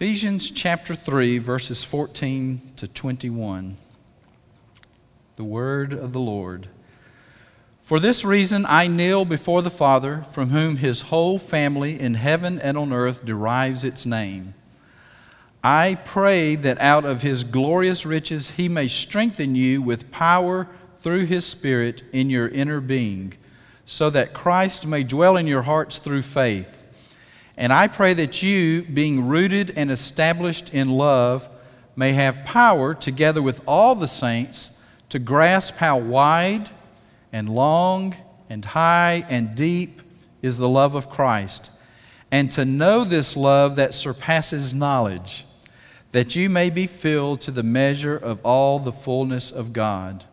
Ephesians chapter 3, verses 14 to 21. The word of the Lord. For this reason I kneel before the Father, from whom his whole family in heaven and on earth derives its name. I pray that out of his glorious riches he may strengthen you with power through his Spirit in your inner being, so that Christ may dwell in your hearts through faith. And I pray that you, being rooted and established in love, may have power, together with all the saints, to grasp how wide and long and high and deep is the love of Christ, and to know this love that surpasses knowledge, that you may be filled to the measure of all the fullness of God.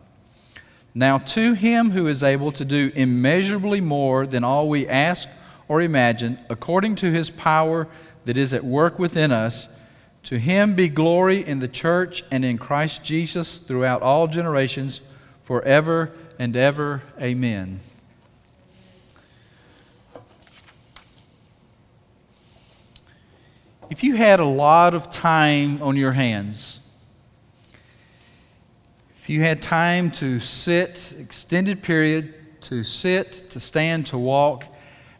Now, to him who is able to do immeasurably more than all we ask or imagine, according to his power that is at work within us, to him be glory in the church and in Christ Jesus throughout all generations, forever and ever. Amen. If you had a lot of time on your hands, if you had time to sit, extended period, to sit, to stand, to walk,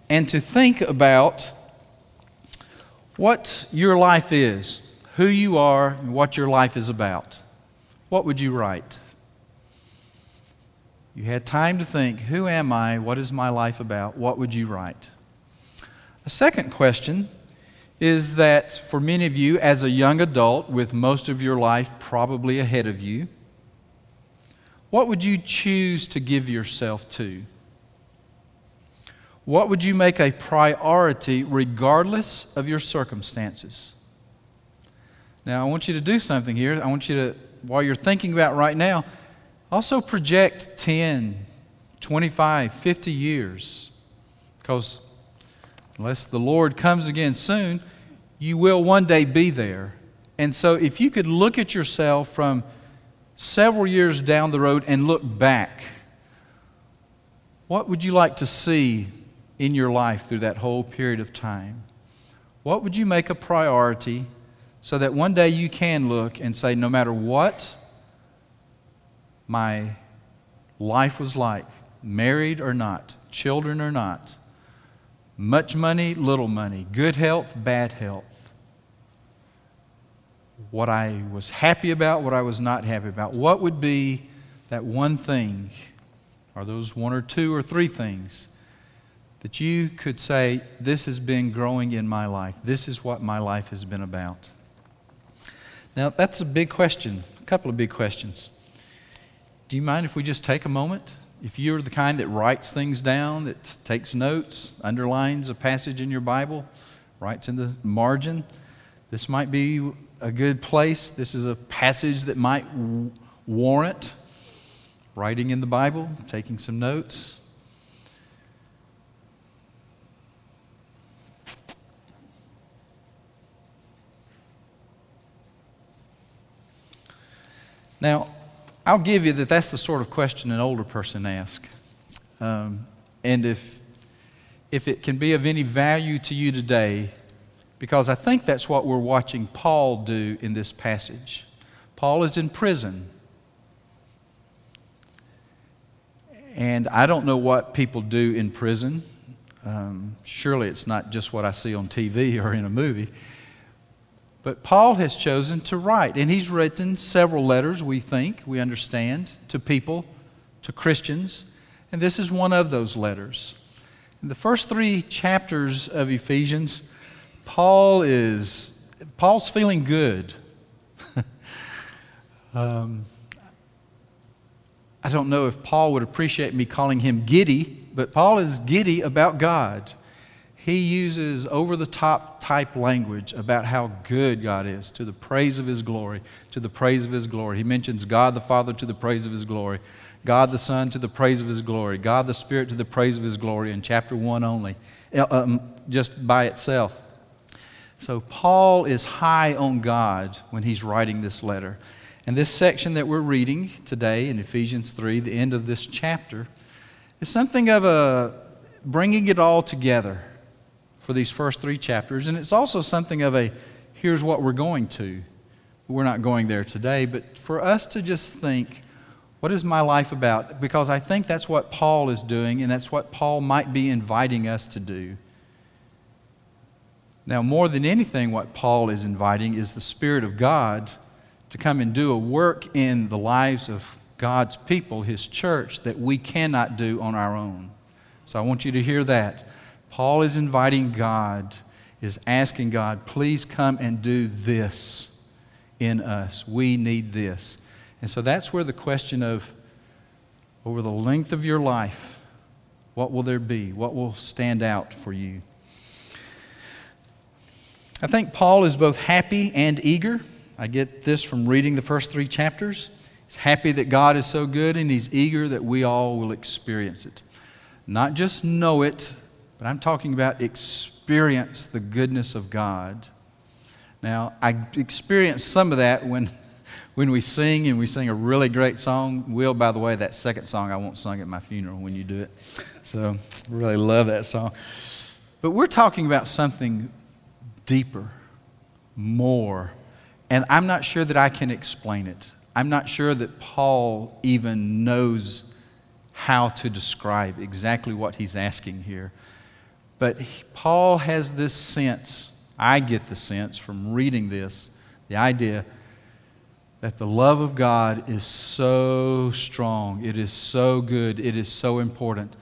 and to think about what your life is, who you are, and what your life is about, what would you write? You had time to think, who am I? What is my life about? What would you write? A second question is that for many of you, as a young adult with most of your life probably ahead of you, what would you choose to give yourself to? What would you make a priority regardless of your circumstances? Now, I want you to do something here. I want you to, while you're thinking about right now, also project 10, 25, 50 years. Because unless the Lord comes again soon, you will one day be there. And so, if you could look at yourself from several years down the road and look back, what would you like to see in your life through that whole period of time? What would you make a priority so that one day you can look and say, no matter what my life was like, married or not, children or not, much money, little money, good health, bad health, what I was happy about, what I was not happy about, what would be that one thing, or those one or two or three things that you could say, This has been growing in my life. This is what my life has been about. Now, that's a big question, a couple of big questions. Do you mind if we just take a moment? If you're the kind that writes things down, that takes notes, underlines a passage in your Bible, writes in the margin, this might be a good place. This is a passage that might warrant writing in the Bible, taking some notes. Now, I'll give you that that's the sort of question an older person asks. Um, and if, if it can be of any value to you today, because I think that's what we're watching Paul do in this passage. Paul is in prison. And I don't know what people do in prison. Um, surely it's not just what I see on TV or in a movie. But Paul has chosen to write, and he's written several letters, we think, we understand, to people, to Christians, and this is one of those letters. In the first three chapters of Ephesians, Paul is Paul's feeling good. um, I don't know if Paul would appreciate me calling him giddy, but Paul is giddy about God he uses over the top type language about how good God is to the praise of his glory, to the praise of his glory. He mentions God the Father to the praise of his glory, God the Son to the praise of his glory, God the Spirit to the praise of his glory in chapter 1 only, uh, um, just by itself. So Paul is high on God when he's writing this letter. And this section that we're reading today in Ephesians 3, the end of this chapter, is something of a bringing it all together for these first three chapters, and it's also something of a here's what we're going to. We're not going there today, but for us to just think, what is my life about? Because I think that's what Paul is doing, and that's what Paul might be inviting us to do. Now, more than anything, what Paul is inviting is the Spirit of God to come and do a work in the lives of God's people, His church, that we cannot do on our own. So I want you to hear that. Paul is inviting God, is asking God, please come and do this in us. We need this. And so that's where the question of over the length of your life, what will there be? What will stand out for you? I think Paul is both happy and eager. I get this from reading the first three chapters. He's happy that God is so good, and he's eager that we all will experience it. Not just know it, but I'm talking about experience the goodness of God. Now, I experienced some of that when, when we sing and we sing a really great song. Will, by the way, that second song I won't sing at my funeral when you do it. So, really love that song. But we're talking about something deeper, more. And I'm not sure that I can explain it. I'm not sure that Paul even knows how to describe exactly what he's asking here. But he, Paul has this sense, I get the sense from reading this, the idea that the love of God is so strong, it is so good, it is so important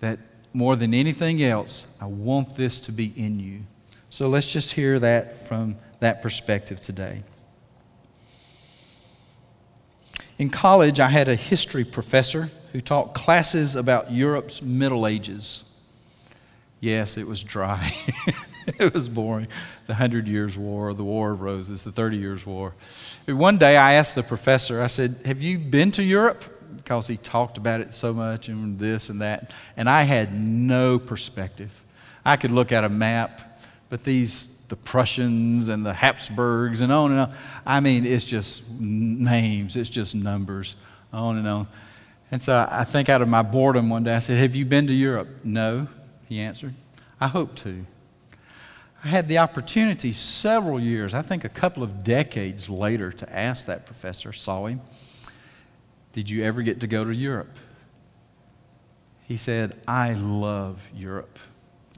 that more than anything else, I want this to be in you. So let's just hear that from that perspective today. In college, I had a history professor who taught classes about Europe's Middle Ages. Yes, it was dry. it was boring. The Hundred Years' War, the War of Roses, the Thirty Years' War. One day I asked the professor, I said, Have you been to Europe? Because he talked about it so much and this and that. And I had no perspective. I could look at a map but these, the Prussians and the Habsburgs and on and on, I mean, it's just names, it's just numbers, on and on. And so I think out of my boredom one day, I said, Have you been to Europe? No, he answered. I hope to. I had the opportunity several years, I think a couple of decades later, to ask that professor, saw him, Did you ever get to go to Europe? He said, I love Europe.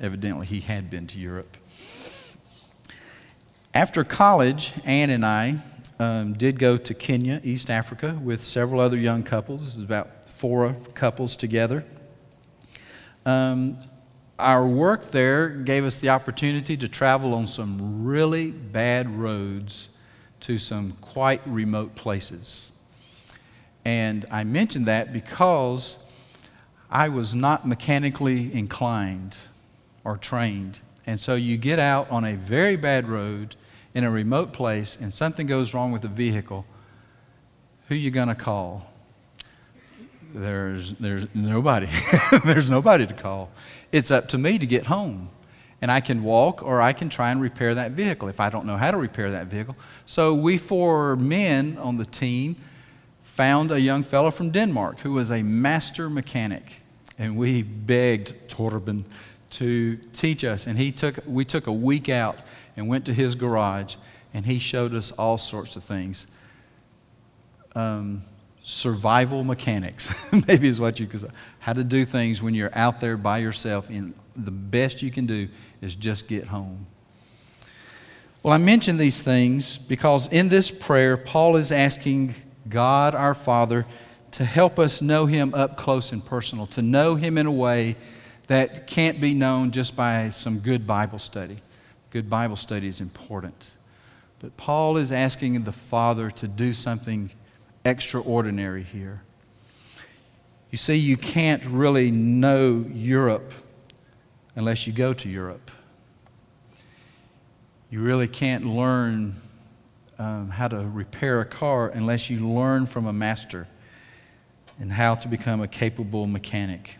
Evidently, he had been to Europe. After college, Ann and I um, did go to Kenya, East Africa, with several other young couples. This is about four couples together. Um, our work there gave us the opportunity to travel on some really bad roads to some quite remote places. And I mention that because I was not mechanically inclined or trained. And so you get out on a very bad road in a remote place and something goes wrong with the vehicle. Who you going to call? There's, there's nobody. there's nobody to call. It's up to me to get home. And I can walk or I can try and repair that vehicle if I don't know how to repair that vehicle. So we four men on the team found a young fellow from Denmark who was a master mechanic. And we begged Torben to teach us. And he took, we took a week out and went to his garage, and he showed us all sorts of things. Um, survival mechanics, maybe is what you could say. How to do things when you're out there by yourself, and the best you can do is just get home. Well, I mention these things because in this prayer, Paul is asking God our Father to help us know Him up close and personal, to know Him in a way that can't be known just by some good Bible study. Good Bible study is important. But Paul is asking the Father to do something extraordinary here. You see, you can't really know Europe unless you go to Europe. You really can't learn um, how to repair a car unless you learn from a master and how to become a capable mechanic.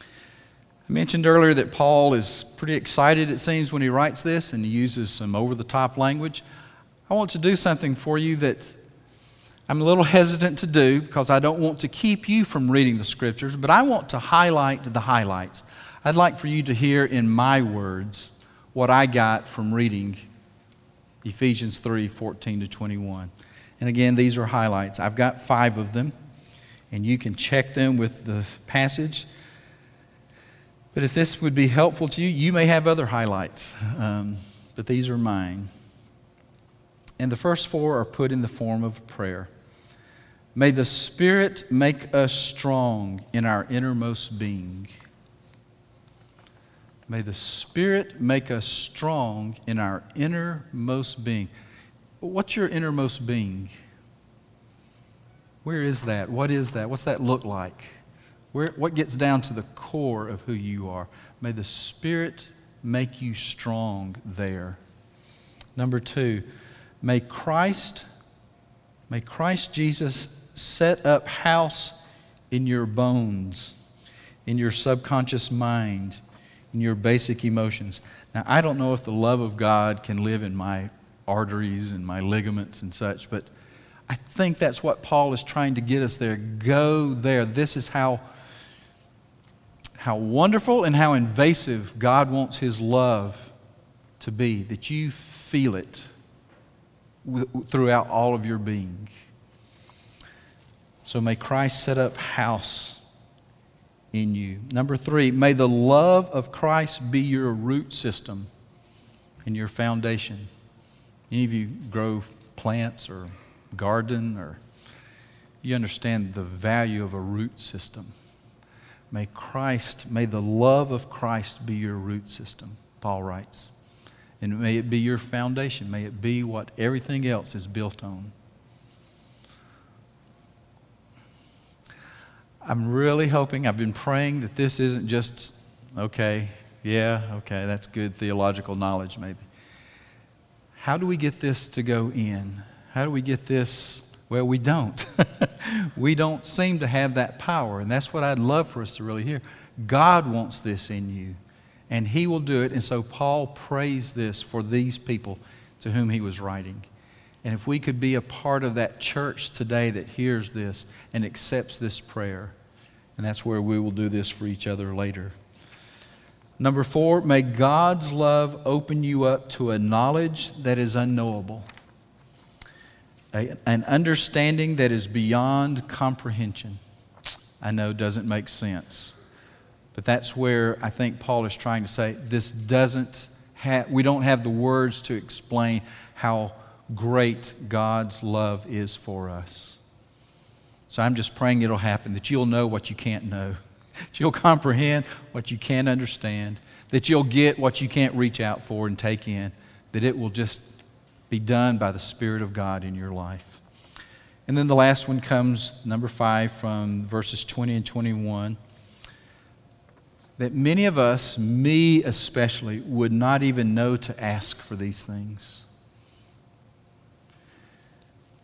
I mentioned earlier that Paul is pretty excited, it seems, when he writes this and he uses some over the top language. I want to do something for you that I'm a little hesitant to do because I don't want to keep you from reading the scriptures, but I want to highlight the highlights. I'd like for you to hear in my words what I got from reading Ephesians 3 14 to 21. And again, these are highlights. I've got five of them, and you can check them with the passage. But if this would be helpful to you, you may have other highlights, um, but these are mine. And the first four are put in the form of prayer. May the Spirit make us strong in our innermost being. May the Spirit make us strong in our innermost being. What's your innermost being? Where is that? What is that? What's that look like? Where, what gets down to the core of who you are? May the Spirit make you strong there. Number two, may Christ, may Christ Jesus set up house in your bones, in your subconscious mind, in your basic emotions. Now, I don't know if the love of God can live in my arteries and my ligaments and such, but I think that's what Paul is trying to get us there. Go there. This is how how wonderful and how invasive God wants His love to be, that you feel it throughout all of your being. So may Christ set up house in you. Number three, may the love of Christ be your root system and your foundation. Any of you grow plants or garden or you understand the value of a root system. May Christ, may the love of Christ be your root system, Paul writes. And may it be your foundation. May it be what everything else is built on. I'm really hoping, I've been praying that this isn't just, okay, yeah, okay, that's good theological knowledge, maybe. How do we get this to go in? How do we get this well, we don't. we don't seem to have that power. And that's what I'd love for us to really hear. God wants this in you, and He will do it. And so Paul prays this for these people to whom he was writing. And if we could be a part of that church today that hears this and accepts this prayer, and that's where we will do this for each other later. Number four, may God's love open you up to a knowledge that is unknowable a, an understanding that is beyond comprehension. I know doesn't make sense. But that's where I think Paul is trying to say this doesn't have, we don't have the words to explain how great God's love is for us. So I'm just praying it'll happen, that you'll know what you can't know, that you'll comprehend what you can't understand, that you'll get what you can't reach out for and take in, that it will just be done by the Spirit of God in your life. And then the last one comes, number five, from verses 20 and 21. That many of us, me especially, would not even know to ask for these things.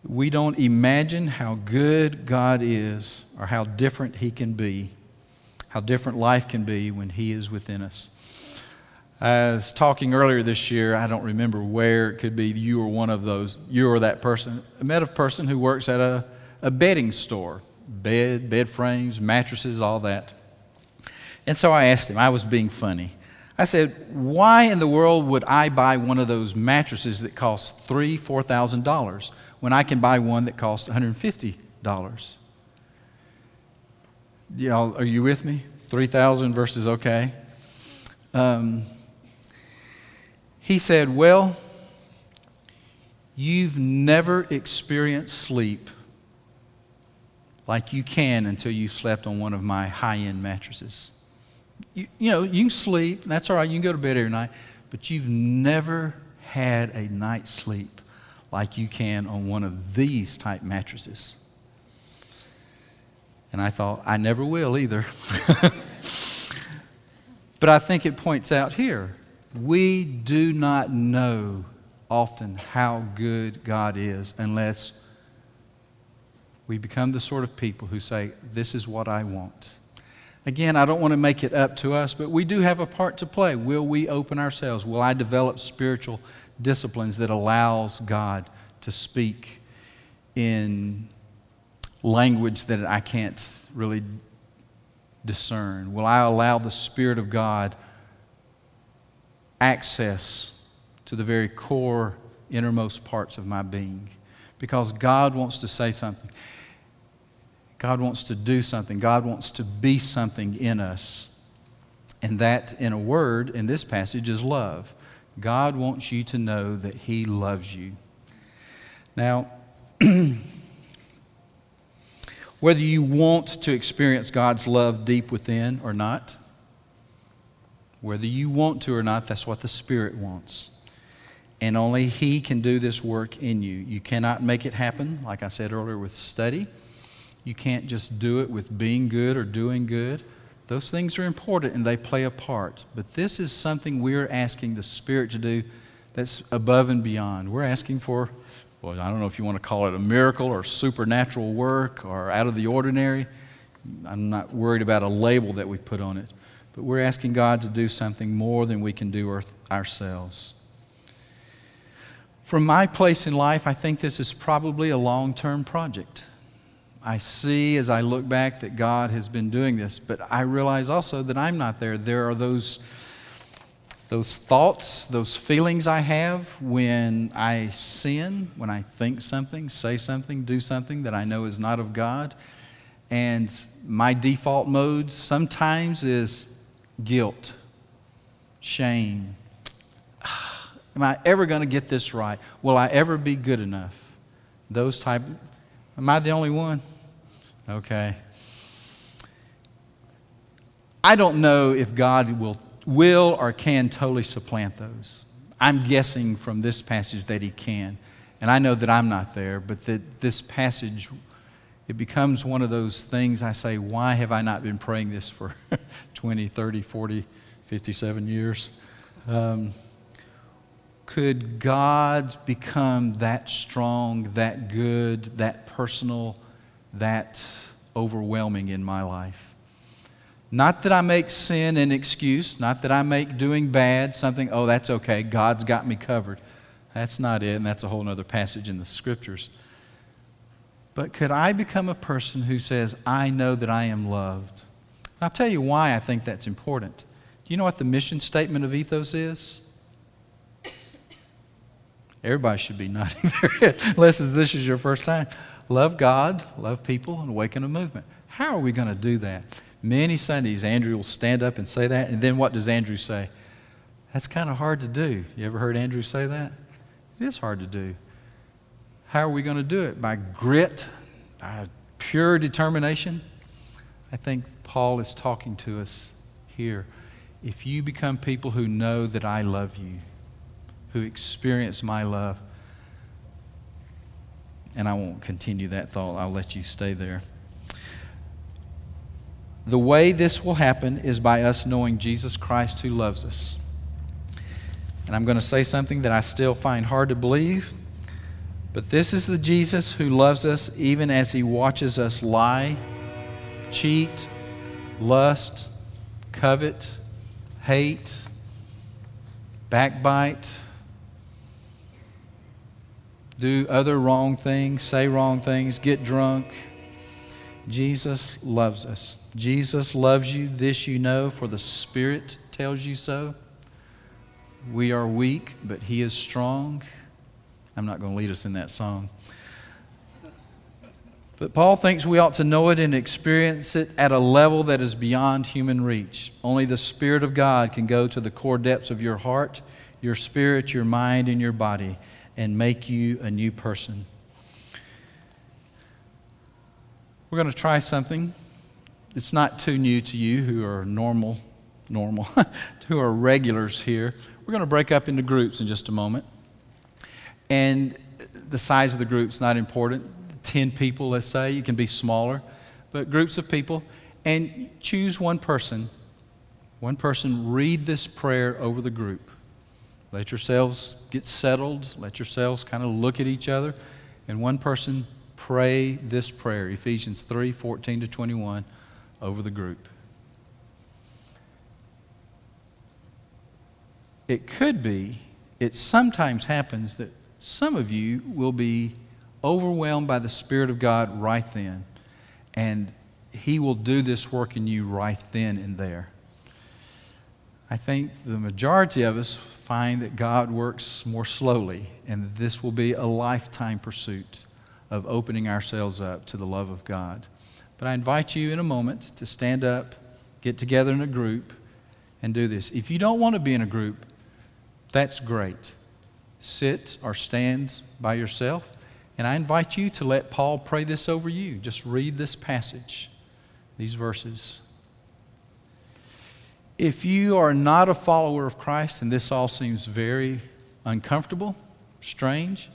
We don't imagine how good God is or how different He can be, how different life can be when He is within us. I was talking earlier this year, I don't remember where, it could be you or one of those, you or that person. I met a person who works at a, a bedding store bed, bed frames, mattresses, all that. And so I asked him, I was being funny. I said, Why in the world would I buy one of those mattresses that costs three, four thousand dollars when I can buy one that costs $150? Y'all, are you with me? 3000 versus okay. Um, he said, Well, you've never experienced sleep like you can until you slept on one of my high end mattresses. You, you, know, you can sleep, that's all right, you can go to bed every night, but you've never had a night's sleep like you can on one of these type mattresses. And I thought, I never will either. but I think it points out here we do not know often how good God is unless we become the sort of people who say, This is what I want. Again, I don't want to make it up to us, but we do have a part to play. Will we open ourselves? Will I develop spiritual disciplines that allows God to speak in language that I can't really discern? Will I allow the Spirit of God access to the very core innermost parts of my being because God wants to say something. God wants to do something. God wants to be something in us. And that, in a word, in this passage, is love. God wants you to know that He loves you. Now, whether you want to experience God's love deep within or not, whether you want to or not, that's what the Spirit wants. And only He can do this work in you. You cannot make it happen, like I said earlier, with study. You can't just do it with being good or doing good. Those things are important and they play a part. But this is something we're asking the Spirit to do that's above and beyond. We're asking for, well, I don't know if you want to call it a miracle or supernatural work or out of the ordinary. I'm not worried about a label that we put on it. But we're asking God to do something more than we can do ourselves. From my place in life, I think this is probably a long term project. I see as I look back that God has been doing this, but I realize also that I'm not there. There are those, those thoughts, those feelings I have when I sin, when I think something, say something, do something that I know is not of God. And my default mode sometimes is guilt, shame. Am I ever going to get this right? Will I ever be good enough? Those type. Am I the only one? Okay. I don't know if God will, will or can totally supplant those. I'm guessing from this passage that He can. And I know that I'm not there, but that this passage, it becomes one of those things I say, why have I not been praying this for 20, 30, 40, 57 years? Um, could God become that strong, that good, that personal? That overwhelming in my life. Not that I make sin an excuse, not that I make doing bad something, oh, that's okay, God's got me covered. That's not it, and that's a whole other passage in the scriptures. But could I become a person who says, I know that I am loved? And I'll tell you why I think that's important. Do you know what the mission statement of ethos is? Everybody should be nodding their head, unless this is your first time love God, love people, and awaken a movement. How are we going to do that? Many Sundays, Andrew will stand up and say that, and then what does Andrew say? That's kind of hard to do. You ever heard Andrew say that? It is hard to do. How are we going to do it? By grit, by pure determination? I think Paul is talking to us here. If you become people who know that I love you, who experience my love, and I won't continue that thought. I'll let you stay there. The way this will happen is by us knowing Jesus Christ who loves us. And I'm going to say something that I still find hard to believe, but this is the Jesus who loves us even as he watches us lie, cheat, lust, covet, hate, backbite do other wrong things, say wrong things, get drunk. Jesus loves us. Jesus loves you. This you know, for the Spirit tells you so. We are weak, but He is strong. I'm not going to lead us in that song. But Paul thinks we ought to know it and experience it at a level that is beyond human reach. Only the Spirit of God can go to the core depths of your heart, your spirit, your mind, and your body and make you a new person. We're going to try something. It's not too new to you who are normal, normal, who are regulars here. We're going to break up into groups in just a moment. And the size of the group's not important. 10 people, let's say, you can be smaller, but groups of people. And choose one person. One person, read this prayer over the group. Let yourselves get settled. Let yourselves kind of look at each other. And one person pray this prayer, Ephesians 3 14 to 21, over the group. It could be, it sometimes happens that some of you will be overwhelmed by the Spirit of God right then. And He will do this work in you right then and there. I think the majority of us find that God works more slowly, and this will be a lifetime pursuit of opening ourselves up to the love of God. But I invite you in a moment to stand up, get together in a group, and do this. If you don't want to be in a group, that's great. Sit or stand by yourself. And I invite you to let Paul pray this over you. Just read this passage, these verses. If you are not a follower of Christ and this all seems very uncomfortable, strange,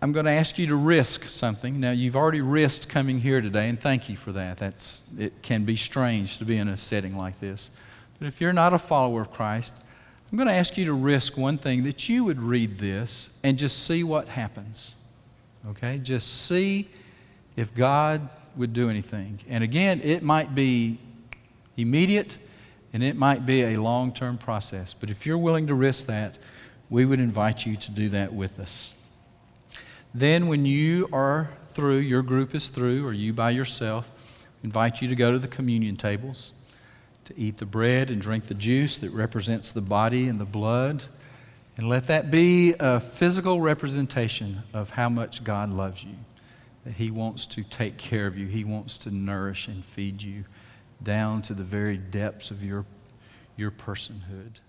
I'm going to ask you to risk something. Now, you've already risked coming here today, and thank you for that. That's, it can be strange to be in a setting like this. But if you're not a follower of Christ, I'm going to ask you to risk one thing that you would read this and just see what happens. Okay? Just see if God would do anything. And again, it might be immediate and it might be a long term process. But if you're willing to risk that, we would invite you to do that with us. Then, when you are through, your group is through, or you by yourself, invite you to go to the communion tables to eat the bread and drink the juice that represents the body and the blood. And let that be a physical representation of how much God loves you, that He wants to take care of you, He wants to nourish and feed you down to the very depths of your, your personhood.